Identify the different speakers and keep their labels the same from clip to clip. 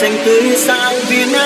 Speaker 1: xanh tươi sáng việt nam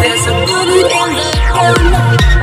Speaker 2: There's a
Speaker 3: bullet in the
Speaker 4: corner.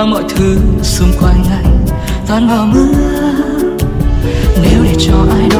Speaker 4: vào mọi thứ xung quanh anh tan vào mưa nếu để cho ai đó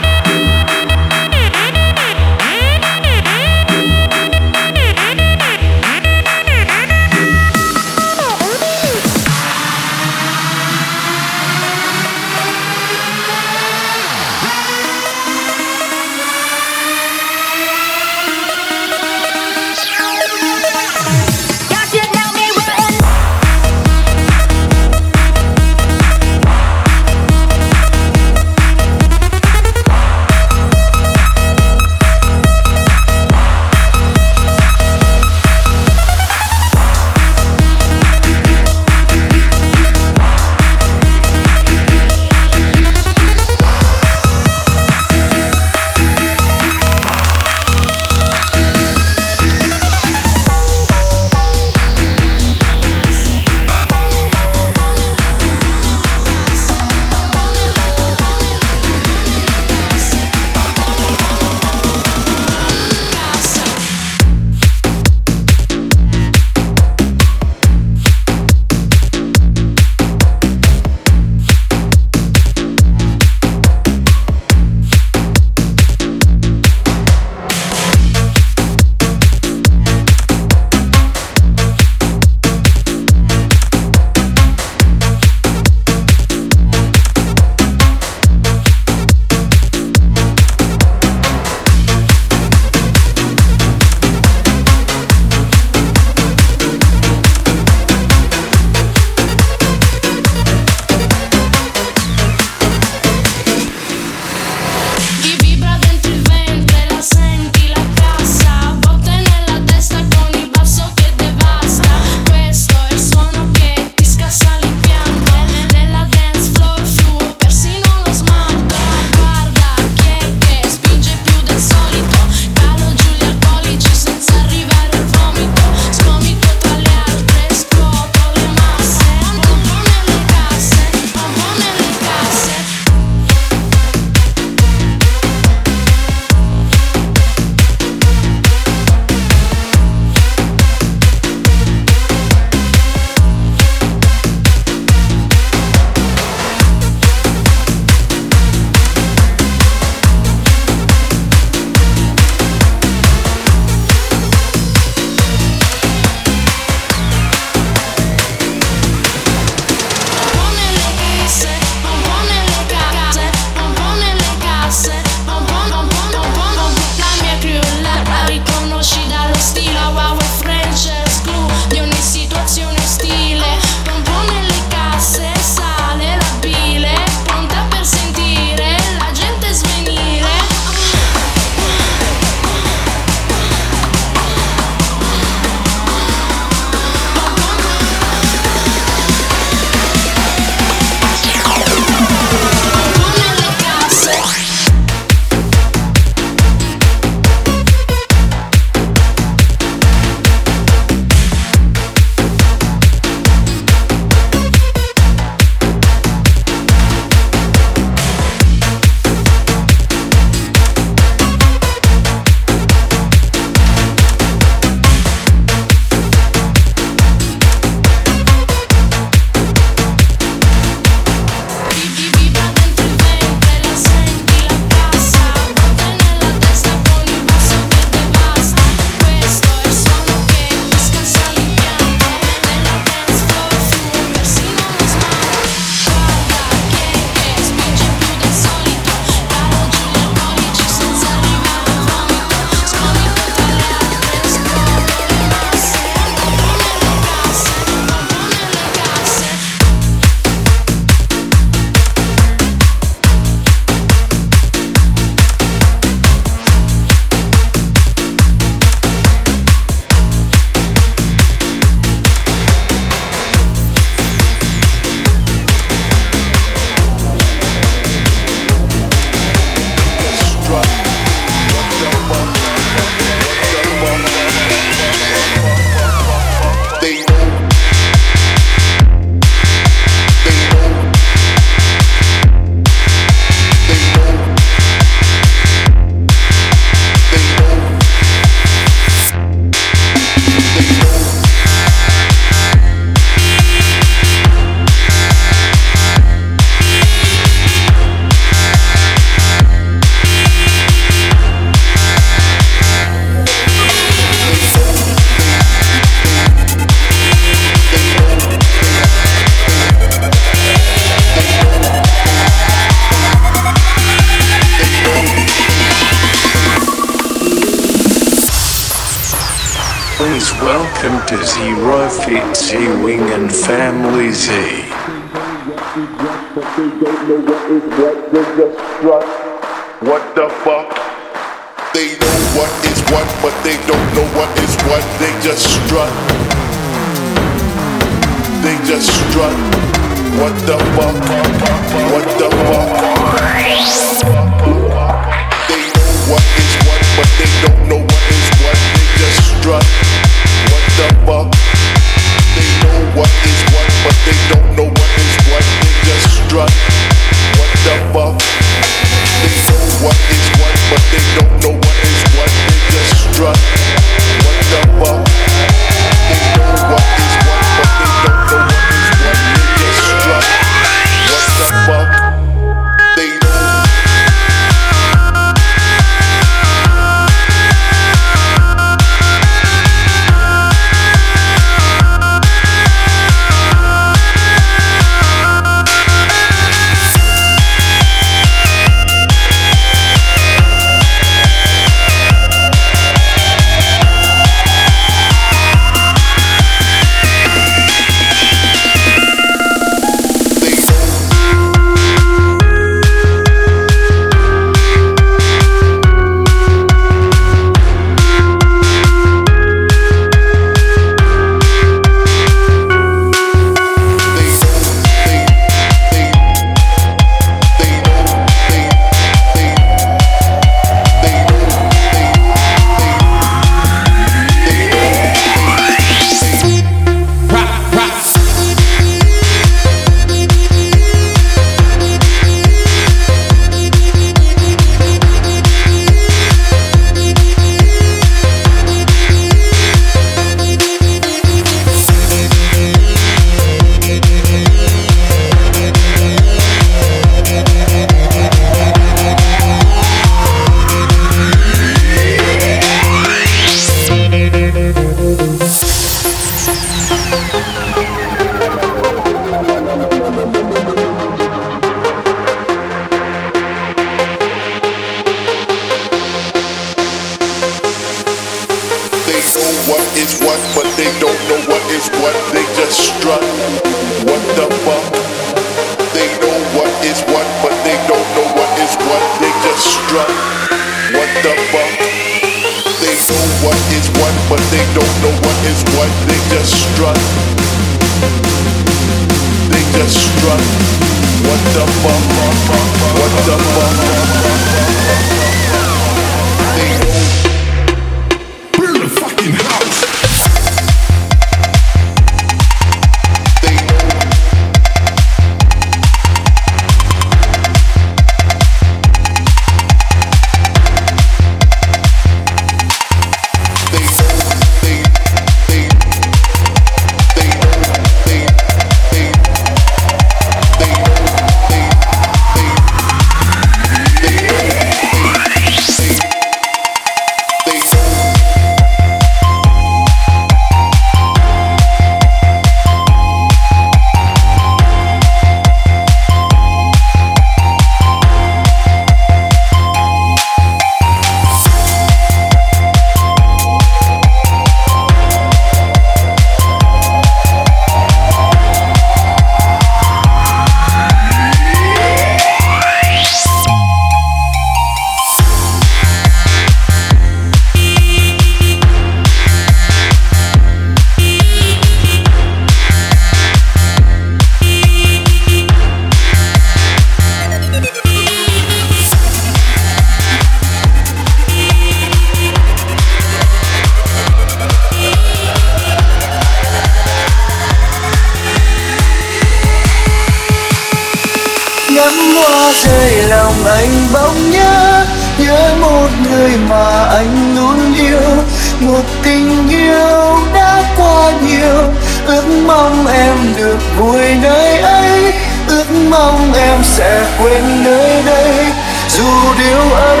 Speaker 5: ngắm hoa rơi, lòng anh bỗng nhớ nhớ một người mà anh luôn yêu. Một tình yêu đã qua nhiều, ước mong em được vui nơi ấy. Ước mong em sẽ quên nơi đây, dù điều ấy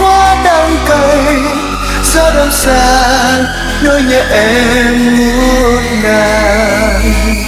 Speaker 5: quá đắng cay. Gió đông xa nơi nhà em muôn ngàn.